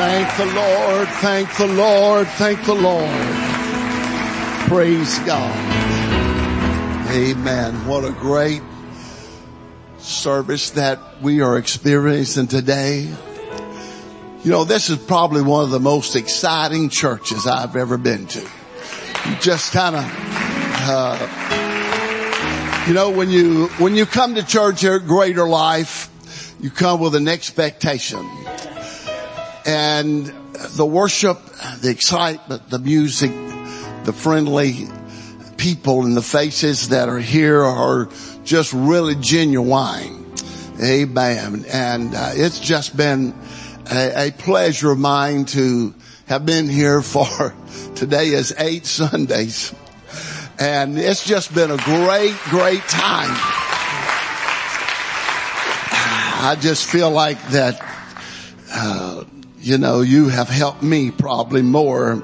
Thank the Lord, thank the Lord, thank the Lord. Praise God. Amen. What a great service that we are experiencing today. You know, this is probably one of the most exciting churches I've ever been to. You just kind of, uh, you know, when you, when you come to church here at Greater Life, you come with an expectation and the worship, the excitement, the music, the friendly people and the faces that are here are just really genuine. Amen. And uh, it's just been a, a pleasure of mine to have been here for today is eight Sundays. And it's just been a great, great time. I just feel like that, uh, you know, you have helped me probably more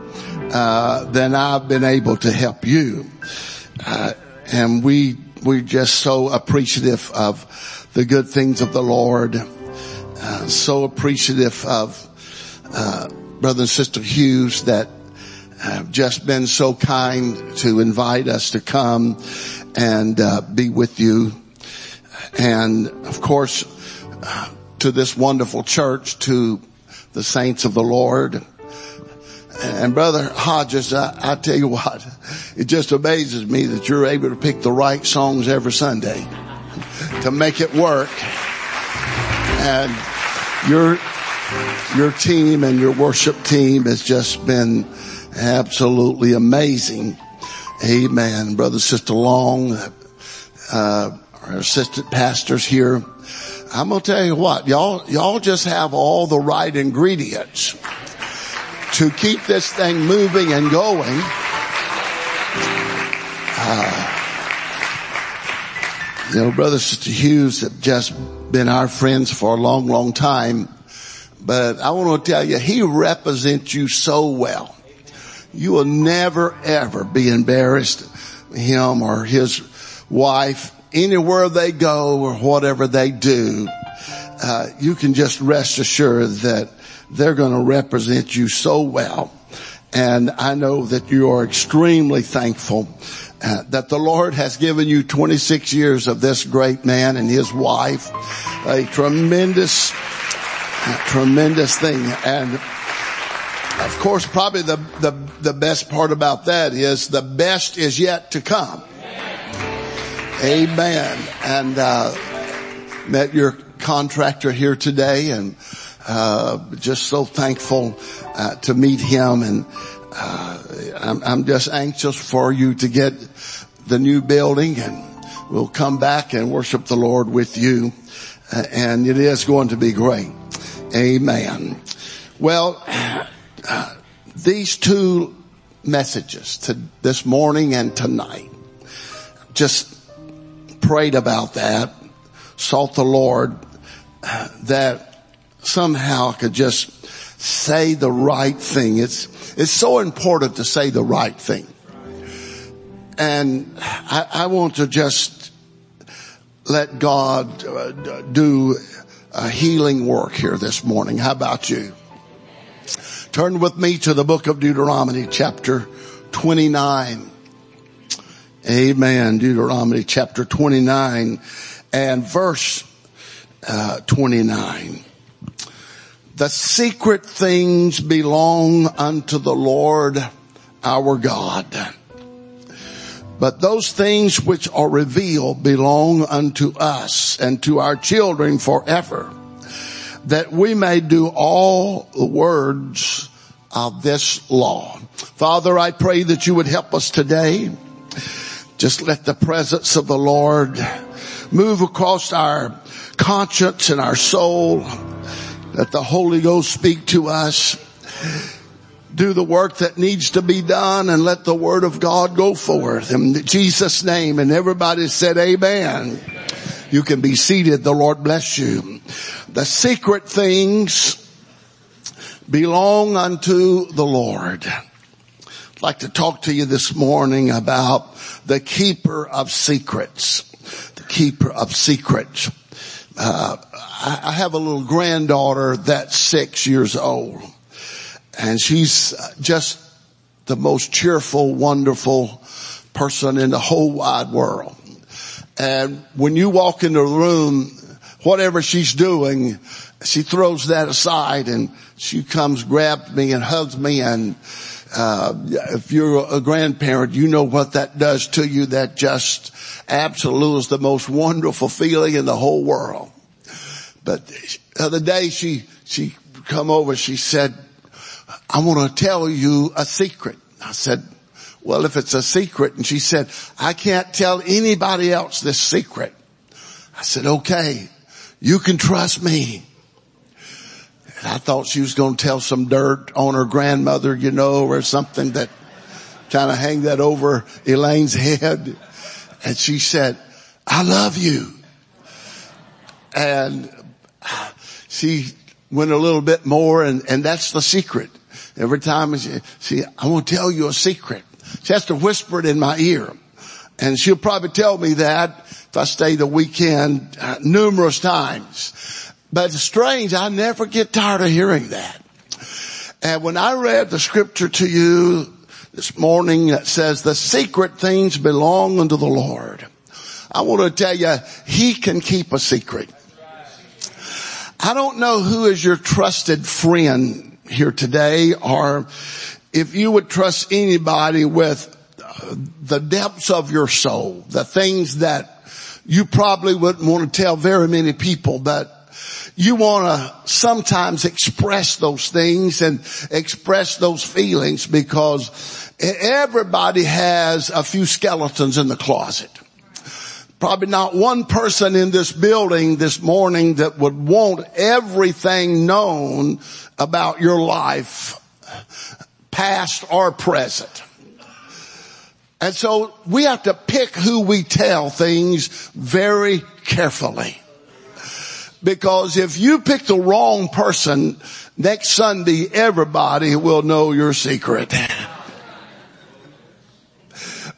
uh, than I've been able to help you. Uh, and we we're just so appreciative of the good things of the Lord. Uh, so appreciative of uh, brother and sister Hughes that have just been so kind to invite us to come and uh, be with you. And of course, uh, to this wonderful church, to the saints of the Lord. And brother Hodges, I, I, tell you what, it just amazes me that you're able to pick the right songs every Sunday to make it work. And your, your team and your worship team has just been absolutely amazing. Amen. Brother, sister Long, uh, our assistant pastors here. I'm going to tell you what, y'all, y'all just have all the right ingredients to keep this thing moving and going. Uh, you know, Brother Sister Hughes have just been our friends for a long, long time. But I want to tell you, he represents you so well. You will never ever be embarrassed, him or his wife, anywhere they go or whatever they do. Uh, you can just rest assured that they're going to represent you so well. And I know that you are extremely thankful uh, that the Lord has given you 26 years of this great man and his wife. A tremendous, tremendous thing. And of course, probably the, the, the best part about that is the best is yet to come. Amen. And, uh, met your contractor here today and, uh, just so thankful, uh, to meet him and, uh, I'm, I'm, just anxious for you to get the new building and we'll come back and worship the Lord with you. Uh, and it is going to be great. Amen. Well, uh, these two messages to this morning and tonight, just prayed about that, sought the Lord that somehow I could just say the right thing. It's, it's so important to say the right thing. And I, I want to just let God uh, do a healing work here this morning. How about you? Turn with me to the book of Deuteronomy chapter 29. Amen. Deuteronomy chapter 29 and verse uh, 29 the secret things belong unto the Lord our God. But those things which are revealed belong unto us and to our children forever, that we may do all the words of this law. Father, I pray that you would help us today. Just let the presence of the Lord move across our conscience and our soul let the Holy Ghost speak to us. Do the work that needs to be done and let the word of God go forth in Jesus name. And everybody said amen. You can be seated. The Lord bless you. The secret things belong unto the Lord. I'd like to talk to you this morning about the keeper of secrets. The keeper of secrets. Uh, I have a little granddaughter that's six years old. and she's just the most cheerful, wonderful person in the whole wide world. And when you walk into the room, whatever she's doing, she throws that aside and she comes, grabs me and hugs me and, uh, if you're a grandparent, you know what that does to you. That just absolutely is the most wonderful feeling in the whole world. But the other day she, she come over, she said, I want to tell you a secret. I said, well, if it's a secret, and she said, I can't tell anybody else this secret. I said, okay, you can trust me. I thought she was going to tell some dirt on her grandmother, you know, or something that kind of hang that over Elaine's head. And she said, I love you. And she went a little bit more and, and that's the secret. Every time she, she, I want to tell you a secret. She has to whisper it in my ear. And she'll probably tell me that if I stay the weekend uh, numerous times. But it's strange, I never get tired of hearing that. And when I read the scripture to you this morning that says the secret things belong unto the Lord. I want to tell you, He can keep a secret. I don't know who is your trusted friend here today or if you would trust anybody with the depths of your soul, the things that you probably wouldn't want to tell very many people, but you want to sometimes express those things and express those feelings because everybody has a few skeletons in the closet. Probably not one person in this building this morning that would want everything known about your life past or present. And so we have to pick who we tell things very carefully. Because if you pick the wrong person, next Sunday everybody will know your secret.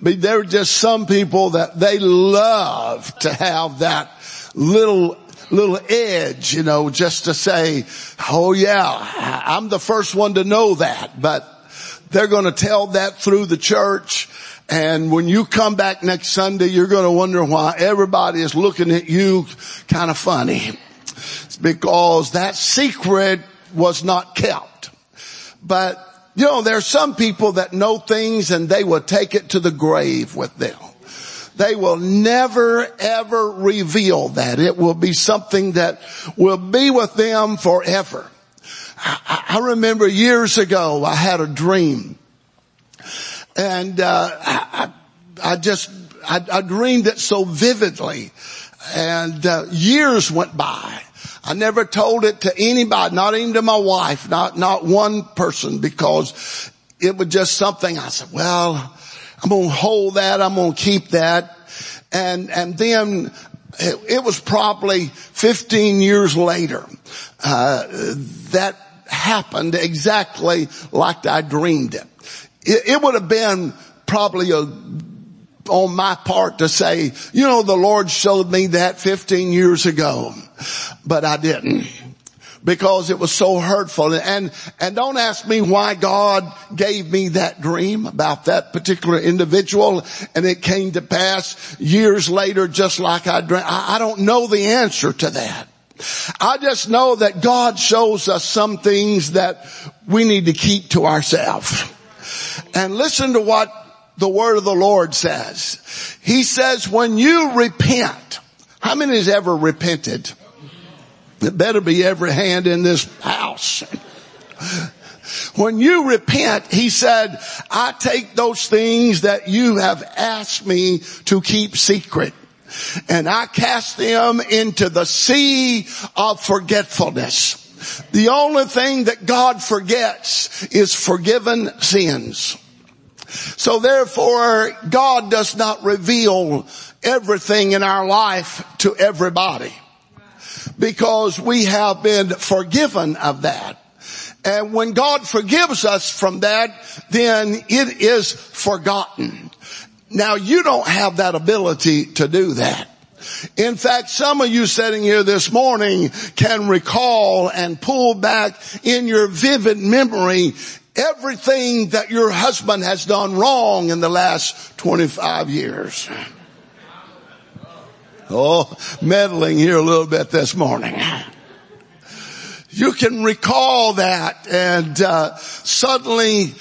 But there are just some people that they love to have that little little edge, you know, just to say, oh yeah, I'm the first one to know that. But they're going to tell that through the church. And when you come back next Sunday, you're going to wonder why everybody is looking at you kind of funny. Because that secret was not kept. But, you know, there are some people that know things and they will take it to the grave with them. They will never ever reveal that. It will be something that will be with them forever. I, I remember years ago I had a dream and, uh, I, I, just, I, I, dreamed it so vividly and, uh, years went by. I never told it to anybody, not even to my wife, not, not one person because it was just something I said, well, I'm going to hold that. I'm going to keep that. And, and then it, it was probably 15 years later, uh, that happened exactly like I dreamed it. It, it would have been probably a, on my part to say, you know, the Lord showed me that 15 years ago, but I didn't because it was so hurtful. And, and don't ask me why God gave me that dream about that particular individual and it came to pass years later just like I dreamed. I, I don't know the answer to that. I just know that God shows us some things that we need to keep to ourselves. And listen to what the word of the Lord says. He says, when you repent, how many has ever repented? It better be every hand in this house. When you repent, he said, I take those things that you have asked me to keep secret and I cast them into the sea of forgetfulness. The only thing that God forgets is forgiven sins. So therefore, God does not reveal everything in our life to everybody because we have been forgiven of that. And when God forgives us from that, then it is forgotten. Now you don't have that ability to do that. In fact, some of you sitting here this morning can recall and pull back in your vivid memory everything that your husband has done wrong in the last 25 years. Oh, meddling here a little bit this morning. You can recall that and uh, suddenly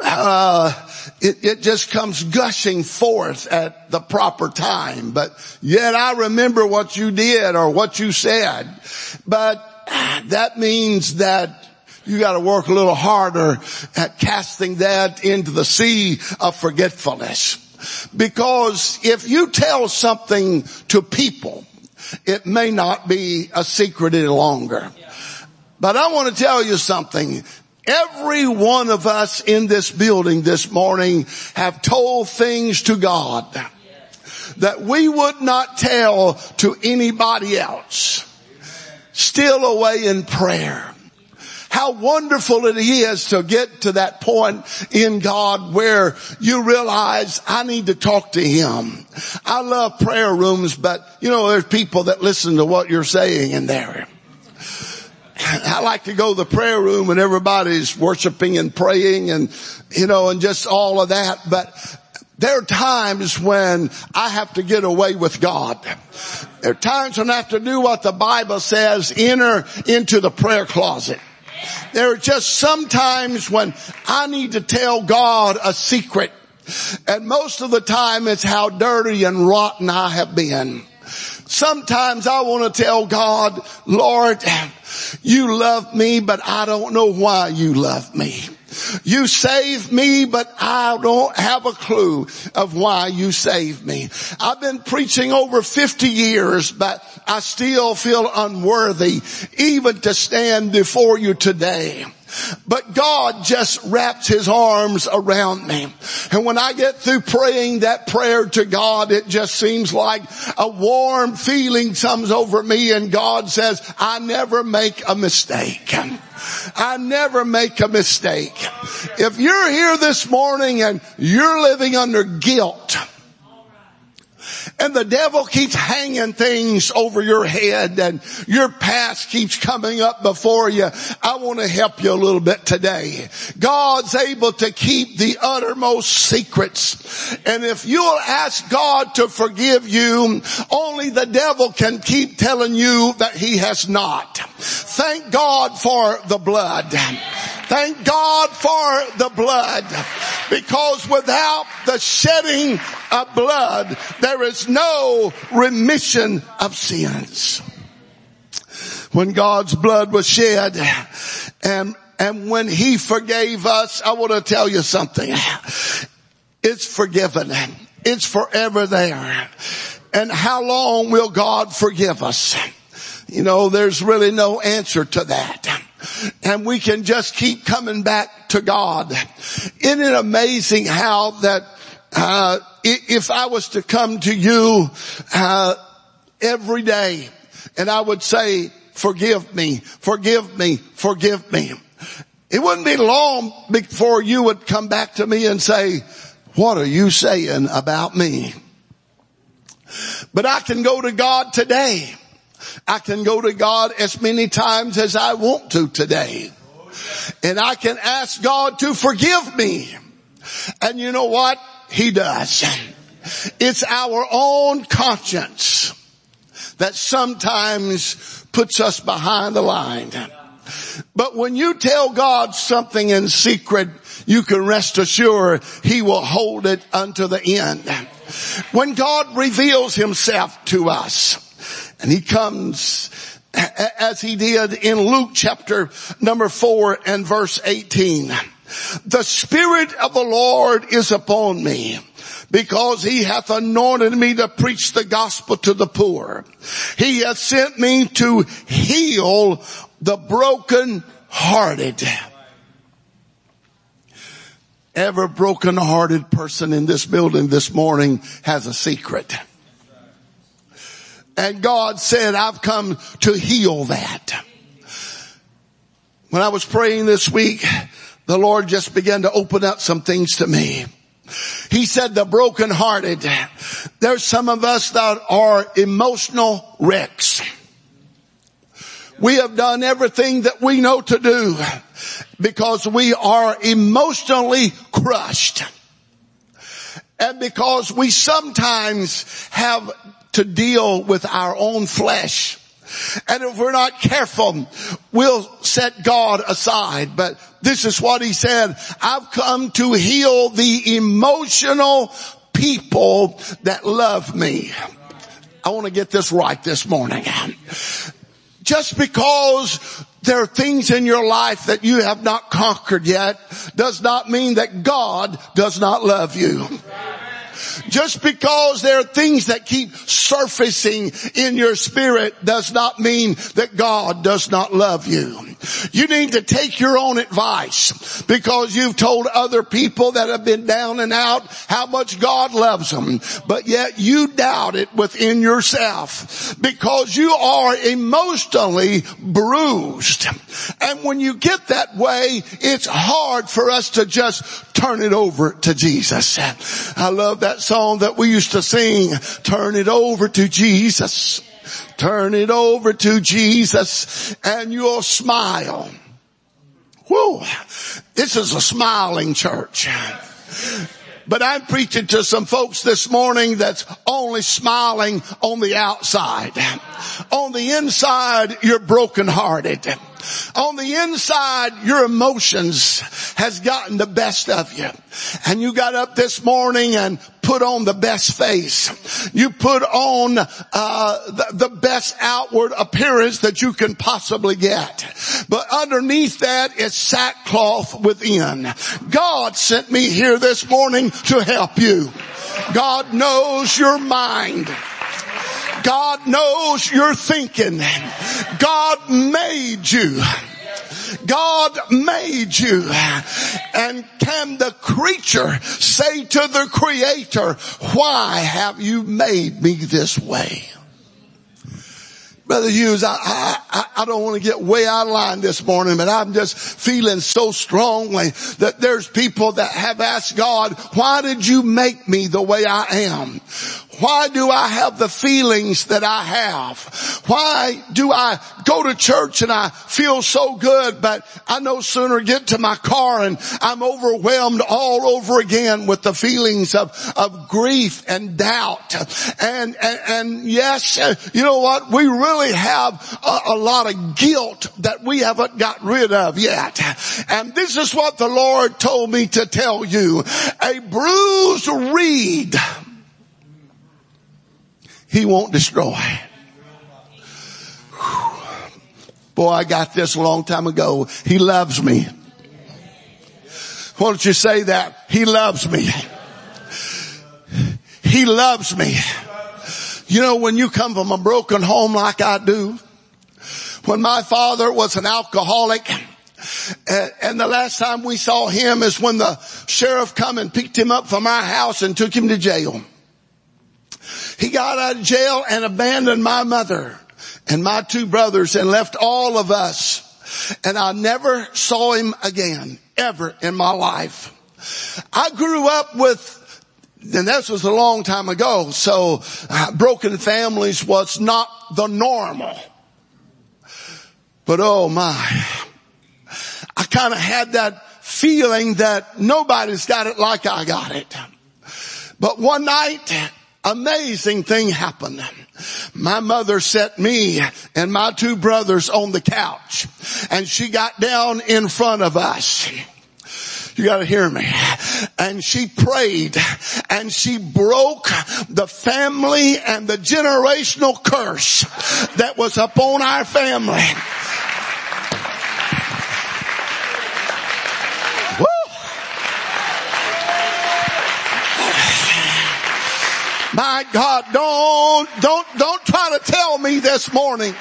uh, it, it just comes gushing forth at the proper time. But yet I remember what you did or what you said. But that means that you gotta work a little harder at casting that into the sea of forgetfulness. Because if you tell something to people, it may not be a secret any longer. But I want to tell you something. Every one of us in this building this morning have told things to God that we would not tell to anybody else. Still away in prayer. How wonderful it is to get to that point in God where you realize I need to talk to Him. I love prayer rooms, but you know, there's people that listen to what you're saying in there. I like to go to the prayer room and everybody's worshiping and praying and, you know, and just all of that. But there are times when I have to get away with God. There are times when I have to do what the Bible says, enter into the prayer closet. There are just some times when I need to tell God a secret. And most of the time it's how dirty and rotten I have been. Sometimes I want to tell God, Lord, you love me, but I don't know why you love me. You saved me, but I don't have a clue of why you saved me. I've been preaching over 50 years, but I still feel unworthy even to stand before you today. But God just wraps his arms around me. And when I get through praying that prayer to God, it just seems like a warm feeling comes over me and God says, I never make a mistake. I never make a mistake. If you're here this morning and you're living under guilt, and the devil keeps hanging things over your head and your past keeps coming up before you. I want to help you a little bit today. God's able to keep the uttermost secrets. And if you'll ask God to forgive you, only the devil can keep telling you that he has not. Thank God for the blood. Thank God for the blood because without the shedding of blood, there is no remission of sins. When God's blood was shed and, and when he forgave us, I want to tell you something. It's forgiven. It's forever there. And how long will God forgive us? You know, there's really no answer to that and we can just keep coming back to God. Isn't it amazing how that uh, if I was to come to you uh, every day and I would say, "Forgive me, forgive me, forgive me," it wouldn't be long before you would come back to me and say, "What are you saying about me?" But I can go to God today I can go to God as many times as I want to today. And I can ask God to forgive me. And you know what? He does. It's our own conscience that sometimes puts us behind the line. But when you tell God something in secret, you can rest assured He will hold it unto the end. When God reveals Himself to us, and he comes as he did in Luke chapter number four and verse 18. The Spirit of the Lord is upon me because he hath anointed me to preach the gospel to the poor. He hath sent me to heal the broken hearted. Every broken hearted person in this building this morning has a secret. And God said, I've come to heal that. When I was praying this week, the Lord just began to open up some things to me. He said the brokenhearted, There's some of us that are emotional wrecks. We have done everything that we know to do because we are emotionally crushed. And because we sometimes have to deal with our own flesh. And if we're not careful, we'll set God aside. But this is what he said. I've come to heal the emotional people that love me. I want to get this right this morning. Just because there are things in your life that you have not conquered yet does not mean that God does not love you. Just because there are things that keep surfacing in your spirit does not mean that God does not love you. You need to take your own advice because you've told other people that have been down and out how much God loves them, but yet you doubt it within yourself because you are emotionally bruised. And when you get that way, it's hard for us to just turn it over to Jesus. I love that song that we used to sing, turn it over to Jesus. Turn it over to Jesus and you'll smile. Whoa. This is a smiling church. But I'm preaching to some folks this morning that's only smiling on the outside. On the inside, you're brokenhearted. On the inside, your emotions has gotten the best of you. And you got up this morning and put on the best face. You put on uh, the, the best outward appearance that you can possibly get. But underneath that is sackcloth within. God sent me here this morning to help you. God knows your mind. God knows your thinking. God made you. God made you. And can the creature say to the creator, why have you made me this way? Brother Hughes, I, I, I don't want to get way out of line this morning, but I'm just feeling so strongly that there's people that have asked God, why did you make me the way I am? Why do I have the feelings that I have? Why do I go to church and I feel so good, but I no sooner get to my car and I'm overwhelmed all over again with the feelings of, of grief and doubt. And, and, and yes, you know what? We really have a, a lot of guilt that we haven't got rid of yet. And this is what the Lord told me to tell you. A bruised reed he won't destroy. Boy, I got this a long time ago. He loves me. Why don't you say that? He loves me. He loves me. You know, when you come from a broken home like I do, when my father was an alcoholic, and the last time we saw him is when the sheriff come and picked him up from our house and took him to jail. He got out of jail and abandoned my mother and my two brothers and left all of us. And I never saw him again, ever in my life. I grew up with and this was a long time ago, so uh, broken families was not the normal. But oh my, I kind of had that feeling that nobody's got it like I got it. But one night, amazing thing happened. My mother set me and my two brothers on the couch and she got down in front of us. You gotta hear me. And she prayed and she broke the family and the generational curse that was upon our family. My God, don't, don't, don't try to tell me this morning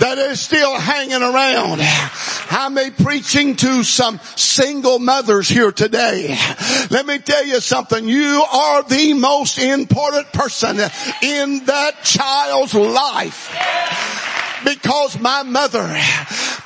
that is still hanging around. I'm a preaching to some single mothers here today. Let me tell you something. You are the most important person in that child's life because my mother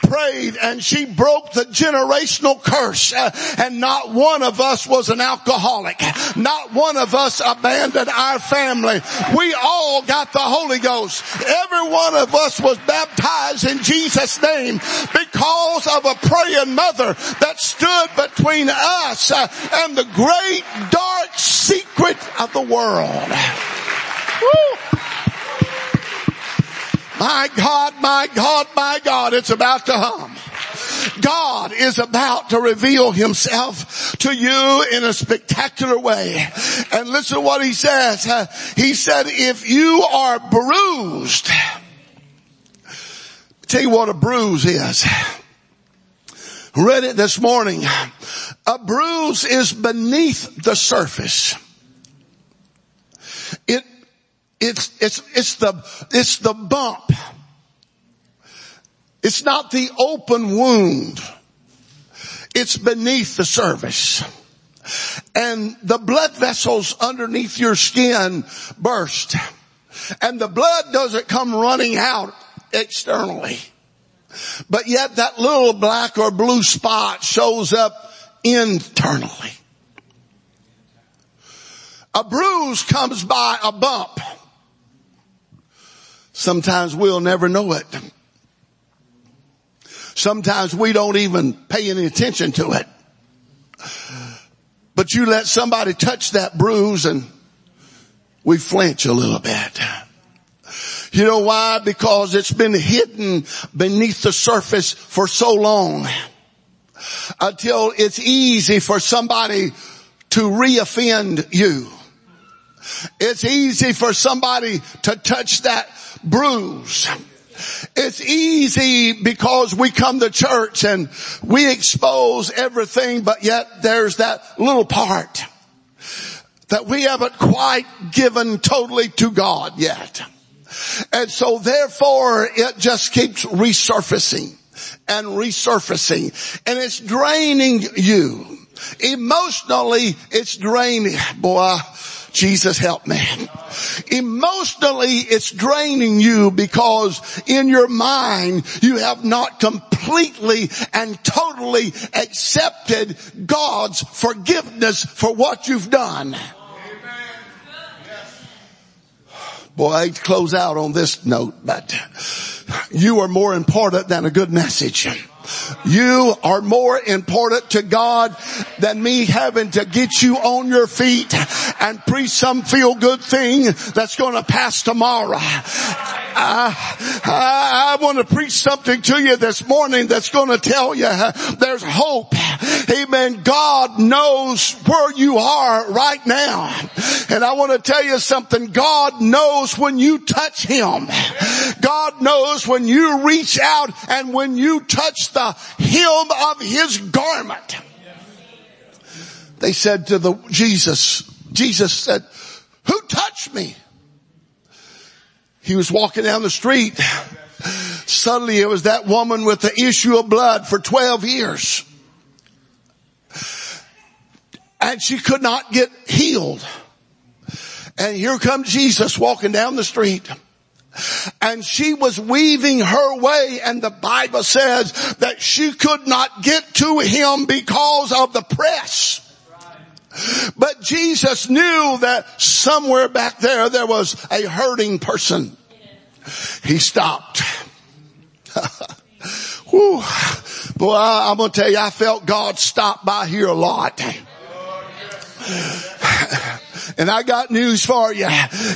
prayed and she broke the generational curse and not one of us was an alcoholic. Not one of us abandoned our family. We all got the Holy Ghost. Every one of us was baptized in Jesus name because of a praying mother that stood between us and the great dark secret of the world. Woo. My God, my God, my God, it's about to hum. God is about to reveal himself to you in a spectacular way. And listen to what he says. He said, if you are bruised, tell you what a bruise is. Read it this morning. A bruise is beneath the surface. It it's, it's, it's the, it's the bump. It's not the open wound. It's beneath the surface. And the blood vessels underneath your skin burst. And the blood doesn't come running out externally. But yet that little black or blue spot shows up internally. A bruise comes by a bump. Sometimes we'll never know it. Sometimes we don't even pay any attention to it. But you let somebody touch that bruise and we flinch a little bit. You know why? Because it's been hidden beneath the surface for so long until it's easy for somebody to reoffend you. It's easy for somebody to touch that bruise. It's easy because we come to church and we expose everything, but yet there's that little part that we haven't quite given totally to God yet. And so therefore it just keeps resurfacing and resurfacing and it's draining you. Emotionally, it's draining. Boy, Jesus help me. Emotionally, it's draining you because in your mind, you have not completely and totally accepted God's forgiveness for what you've done. Boy, I close out on this note, but you are more important than a good message. You are more important to God than me having to get you on your feet and preach some feel good thing that's going to pass tomorrow. I, I, I want to preach something to you this morning that's going to tell you there's hope. Amen. God knows where you are right now. And I want to tell you something. God knows when you touch Him. God knows when you reach out and when you touch the hem of His garment. They said to the Jesus, Jesus said, who touched me? He was walking down the street. Suddenly it was that woman with the issue of blood for 12 years. And she could not get healed. And here comes Jesus walking down the street. And she was weaving her way and the Bible says that she could not get to him because of the press. But Jesus knew that somewhere back there, there was a hurting person. He stopped. Whew. Boy, I, I'm going to tell you, I felt God stop by here a lot. And I got news for you.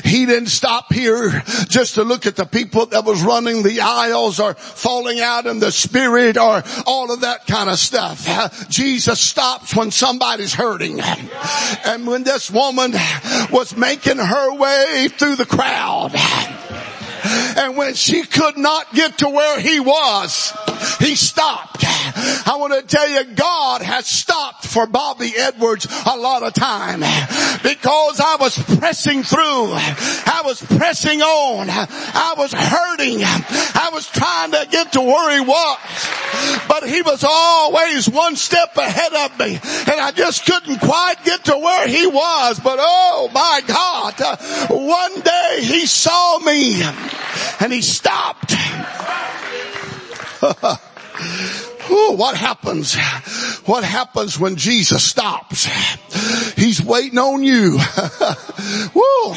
He didn't stop here just to look at the people that was running the aisles or falling out in the spirit or all of that kind of stuff. Jesus stops when somebody's hurting. And when this woman was making her way through the crowd, and when she could not get to where he was, he stopped. I want to tell you, God has stopped for Bobby Edwards a lot of time because I was pressing through. I was pressing on. I was hurting. I was trying to get to where he was, but he was always one step ahead of me and I just couldn't quite get to where he was. But oh my God, one day he saw me and he stopped. Ooh, what happens? What happens when Jesus stops? He's waiting on you. Woo.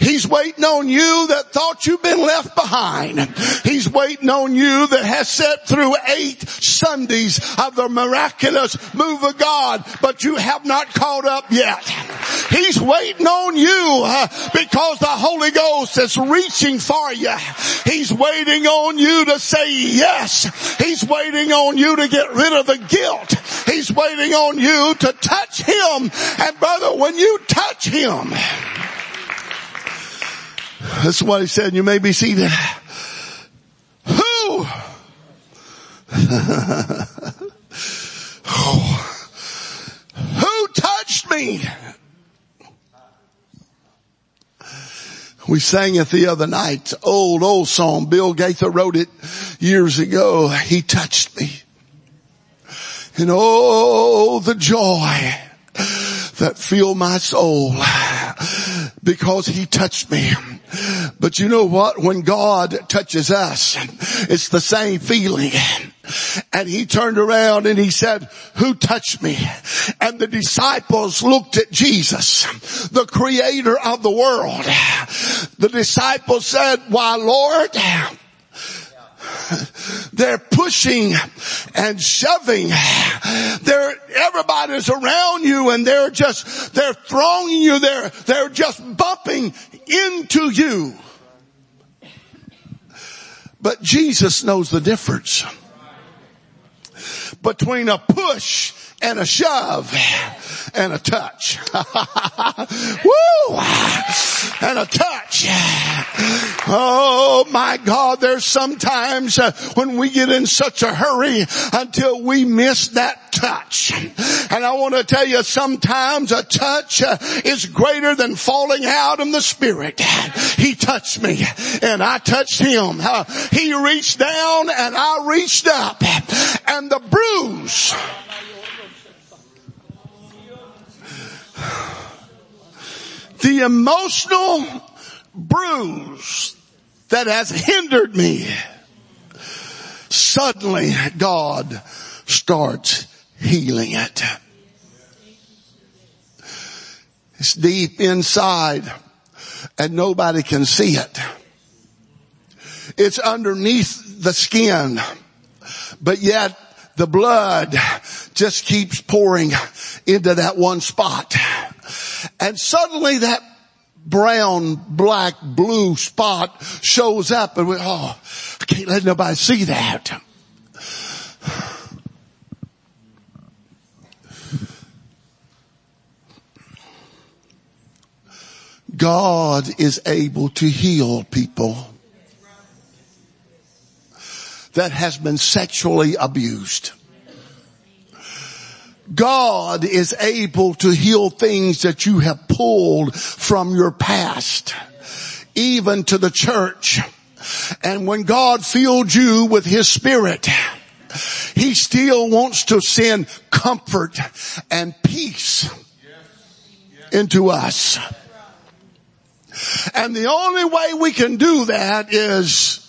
He's waiting on you that thought you've been left behind. He's waiting on you that has sat through eight Sundays of the miraculous move of God, but you have not caught up yet. He's waiting on you uh, because the Holy Ghost is reaching for you. He's waiting on you to say yes. He's waiting on you to get rid of the guilt. He's waiting on you to touch Him. And brother, when you touch Him, that's what He said. You may be seated. Who? oh. Who touched me? We sang it the other night. Old, old song. Bill Gaither wrote it years ago. He touched me. And oh, the joy that filled my soul because he touched me. But you know what? When God touches us, it's the same feeling. And he turned around and he said, who touched me? And the disciples looked at Jesus, the creator of the world. The disciples said, why Lord, they're pushing and shoving. They're, everybody's around you and they're just, they're throwing you, they're, they're just bumping into you. But Jesus knows the difference between a push and a shove and a touch. Woo! And a touch. Oh my God, there's sometimes uh, when we get in such a hurry until we miss that touch. And I want to tell you sometimes a touch uh, is greater than falling out in the spirit. He touched me and I touched him. Uh, he reached down and I reached up and the bruise the emotional bruise that has hindered me, suddenly God starts healing it. It's deep inside and nobody can see it. It's underneath the skin, but yet the blood just keeps pouring into that one spot. And suddenly that brown, black, blue spot shows up and we, oh, I can't let nobody see that. God is able to heal people that has been sexually abused. God is able to heal things that you have pulled from your past, even to the church. And when God filled you with His Spirit, He still wants to send comfort and peace into us. And the only way we can do that is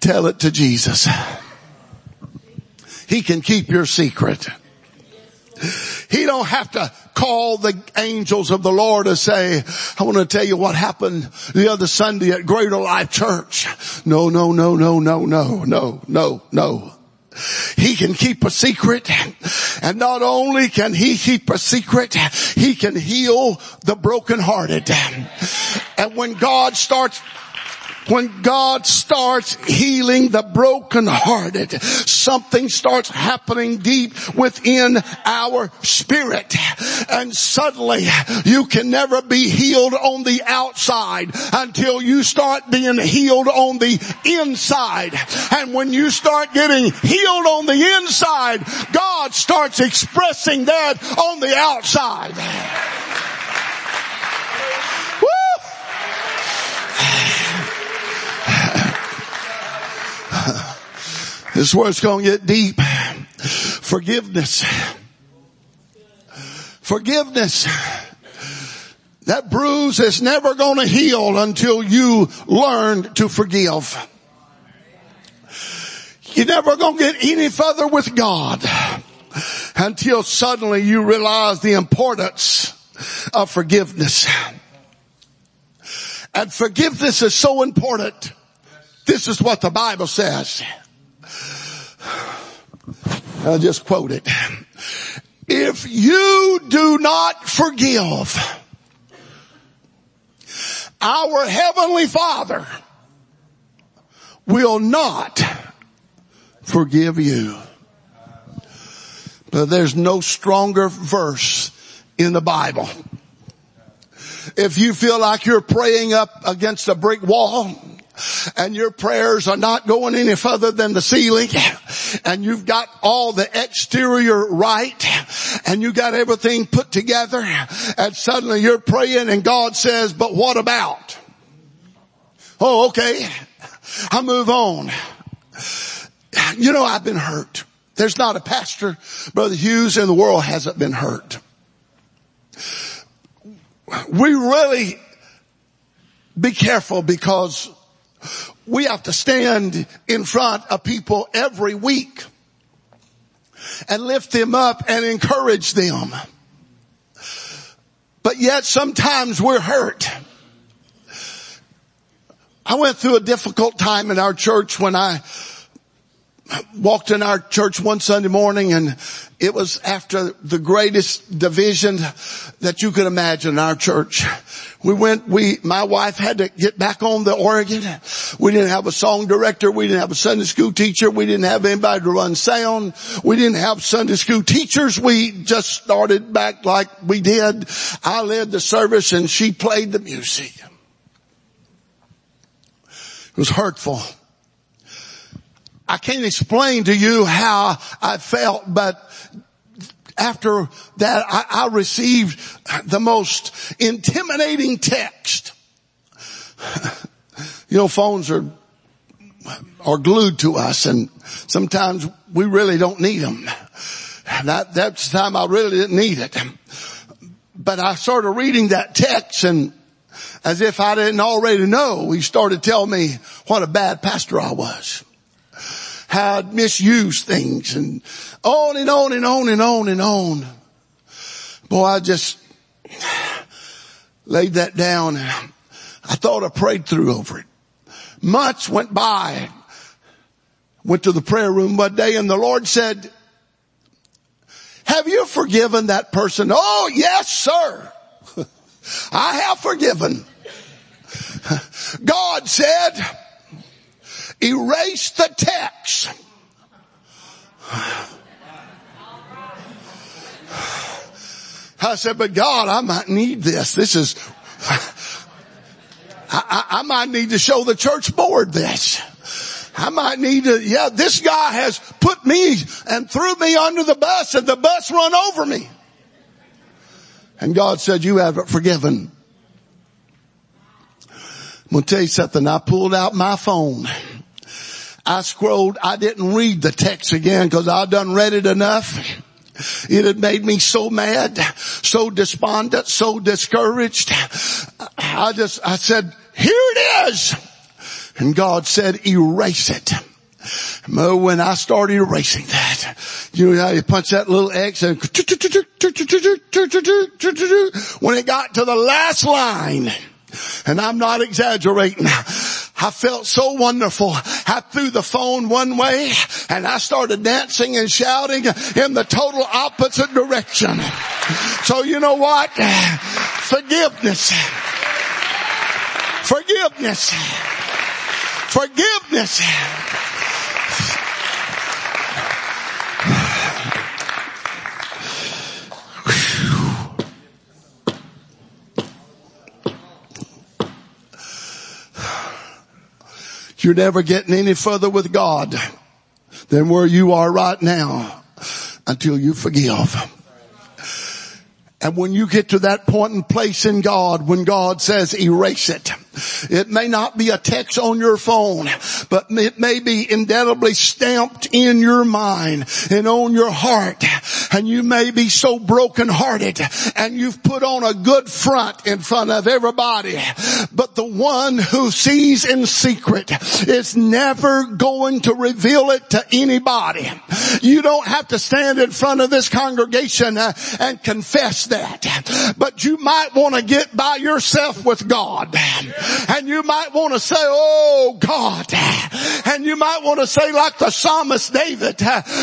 tell it to Jesus. He can keep your secret. He don't have to call the angels of the Lord to say, I want to tell you what happened the other Sunday at Greater Life Church. No, no, no, no, no, no, no, no, no. He can keep a secret and not only can he keep a secret, he can heal the brokenhearted. And when God starts when God starts healing the brokenhearted, something starts happening deep within our spirit. And suddenly you can never be healed on the outside until you start being healed on the inside. And when you start getting healed on the inside, God starts expressing that on the outside. This is where it's going to get deep. Forgiveness. Forgiveness. That bruise is never going to heal until you learn to forgive. You're never gonna get any further with God until suddenly you realize the importance of forgiveness. And forgiveness is so important. This is what the Bible says. I'll just quote it. If you do not forgive, our heavenly father will not forgive you. But there's no stronger verse in the Bible. If you feel like you're praying up against a brick wall, and your prayers are not going any further than the ceiling and you've got all the exterior right and you got everything put together and suddenly you're praying and God says, but what about? Oh, okay. I move on. You know, I've been hurt. There's not a pastor, Brother Hughes, in the world hasn't been hurt. We really be careful because we have to stand in front of people every week and lift them up and encourage them. But yet sometimes we're hurt. I went through a difficult time in our church when I walked in our church one Sunday morning and it was after the greatest division that you could imagine in our church. We went, we, my wife had to get back on the organ. We didn't have a song director. We didn't have a Sunday school teacher. We didn't have anybody to run sound. We didn't have Sunday school teachers. We just started back like we did. I led the service and she played the music. It was hurtful. I can't explain to you how I felt, but after that I, I received the most intimidating text. you know, phones are, are glued to us and sometimes we really don't need them. That, that's the time I really didn't need it. But I started reading that text and as if I didn't already know, he started telling me what a bad pastor I was how I'd misused things and on and on and on and on and on. Boy, I just laid that down. I thought I prayed through over it. Months went by. Went to the prayer room one day and the Lord said, have you forgiven that person? Oh, yes, sir. I have forgiven. God said, erase the text. I said, but God, I might need this. This is, I, I, I might need to show the church board this. I might need to, yeah, this guy has put me and threw me under the bus and the bus run over me. And God said, you haven't forgiven. I'm going to tell you something. I pulled out my phone I scrolled, I didn't read the text again because I done read it enough. It had made me so mad, so despondent, so discouraged. I just, I said, here it is. And God said, erase it. when I started erasing that, you know how you punch that little X and when it got to the last line, and I'm not exaggerating, I felt so wonderful. I threw the phone one way and I started dancing and shouting in the total opposite direction. So you know what? Forgiveness. Forgiveness. Forgiveness. You're never getting any further with God than where you are right now until you forgive. And when you get to that point and place in God, when God says erase it, It may not be a text on your phone, but it may be indelibly stamped in your mind and on your heart. And you may be so brokenhearted and you've put on a good front in front of everybody. But the one who sees in secret is never going to reveal it to anybody. You don't have to stand in front of this congregation uh, and confess that. But you might want to get by yourself with God. And you might want to say, oh God. And you might want to say like the psalmist David,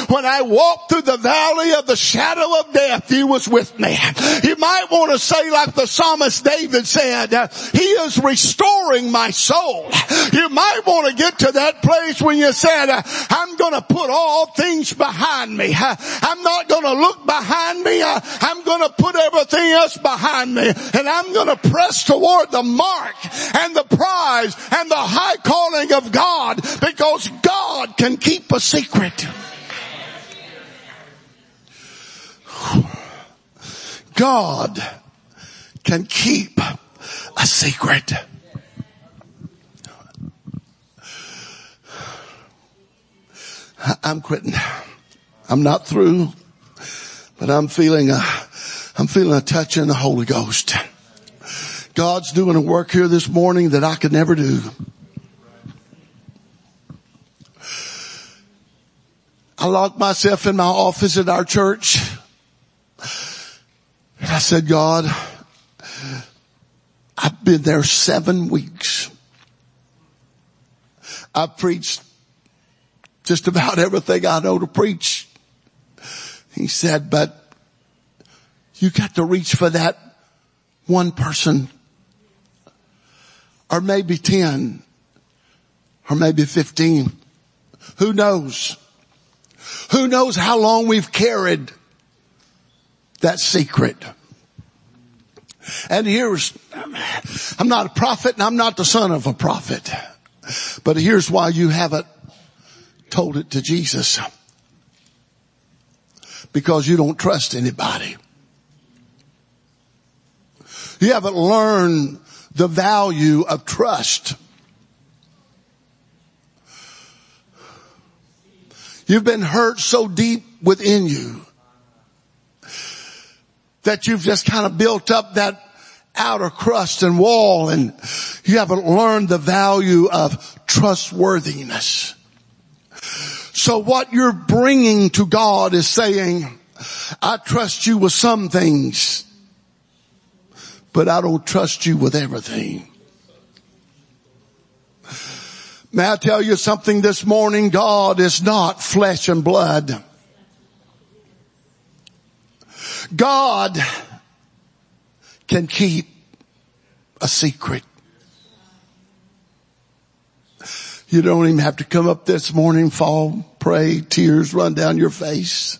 when I walked through the valley of the shadow of death, he was with me. You might want to say like the psalmist David said, he is restoring my soul. You might want to get to that place when you said, I'm going to put all things behind me. I'm not going to look behind me. I'm going to put everything else behind me and I'm going to press toward the mark and the prize and the high calling of God because God can keep a secret. God can keep a secret. I'm quitting. I'm not through, but I'm feeling a, I'm feeling a touch in the Holy Ghost. God's doing a work here this morning that I could never do. I locked myself in my office at our church. And I said, God, I've been there seven weeks. I've preached just about everything I know to preach. He said, but you got to reach for that one person or maybe 10 or maybe 15. Who knows? Who knows how long we've carried that secret? And here's, I'm not a prophet and I'm not the son of a prophet, but here's why you haven't told it to Jesus. Because you don't trust anybody. You haven't learned the value of trust. You've been hurt so deep within you that you've just kind of built up that outer crust and wall and you haven't learned the value of trustworthiness. So what you're bringing to God is saying, I trust you with some things but I don't trust you with everything. May I tell you something this morning? God is not flesh and blood. God can keep a secret. You don't even have to come up this morning, fall, pray, tears run down your face.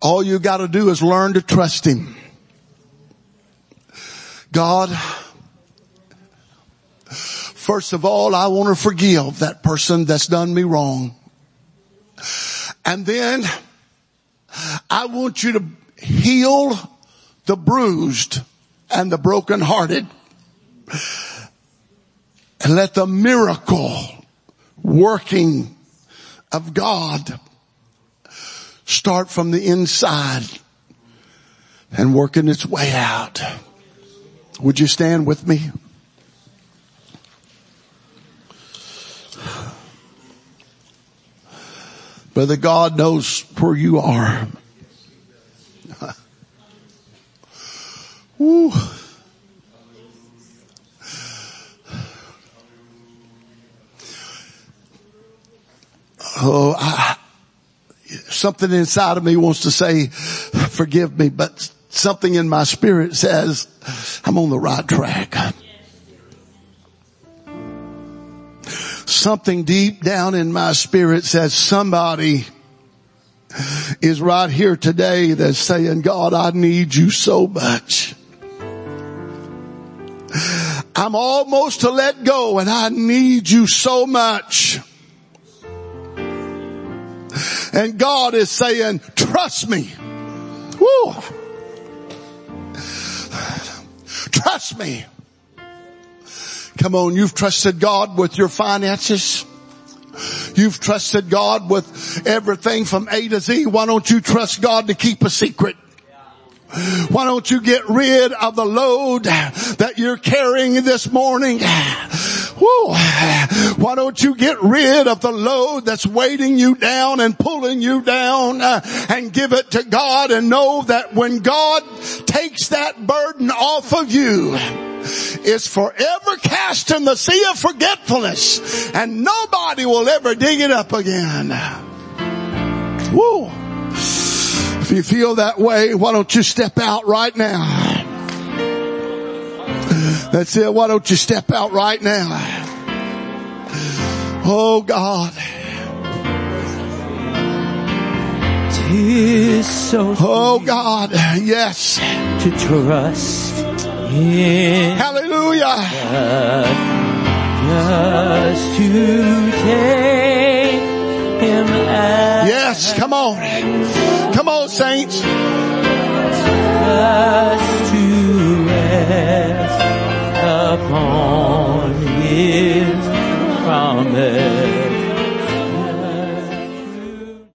All you gotta do is learn to trust Him. God, first of all, I want to forgive that person that's done me wrong. And then I want you to heal the bruised and the brokenhearted and let the miracle working of God start from the inside and working its way out. Would you stand with me? Brother God knows where you are. Woo. Oh, I, something inside of me wants to say, forgive me, but something in my spirit says, I'm on the right track. Something deep down in my spirit says somebody is right here today that's saying, God, I need you so much. I'm almost to let go and I need you so much. And God is saying, trust me. Woo. Trust me. Come on, you've trusted God with your finances. You've trusted God with everything from A to Z. Why don't you trust God to keep a secret? Why don't you get rid of the load that you're carrying this morning? Woo. Why don't you get rid of the load that's weighting you down and pulling you down uh, and give it to God and know that when God takes that burden off of you, it's forever cast in the sea of forgetfulness and nobody will ever dig it up again. Woo. If you feel that way, why don't you step out right now? That's it. Why don't you step out right now? Oh God. Tis so Oh God. Yes. to trust in Hallelujah. God, just to take Him as Yes. Come on. Come on, saints. just to rest upon Amen.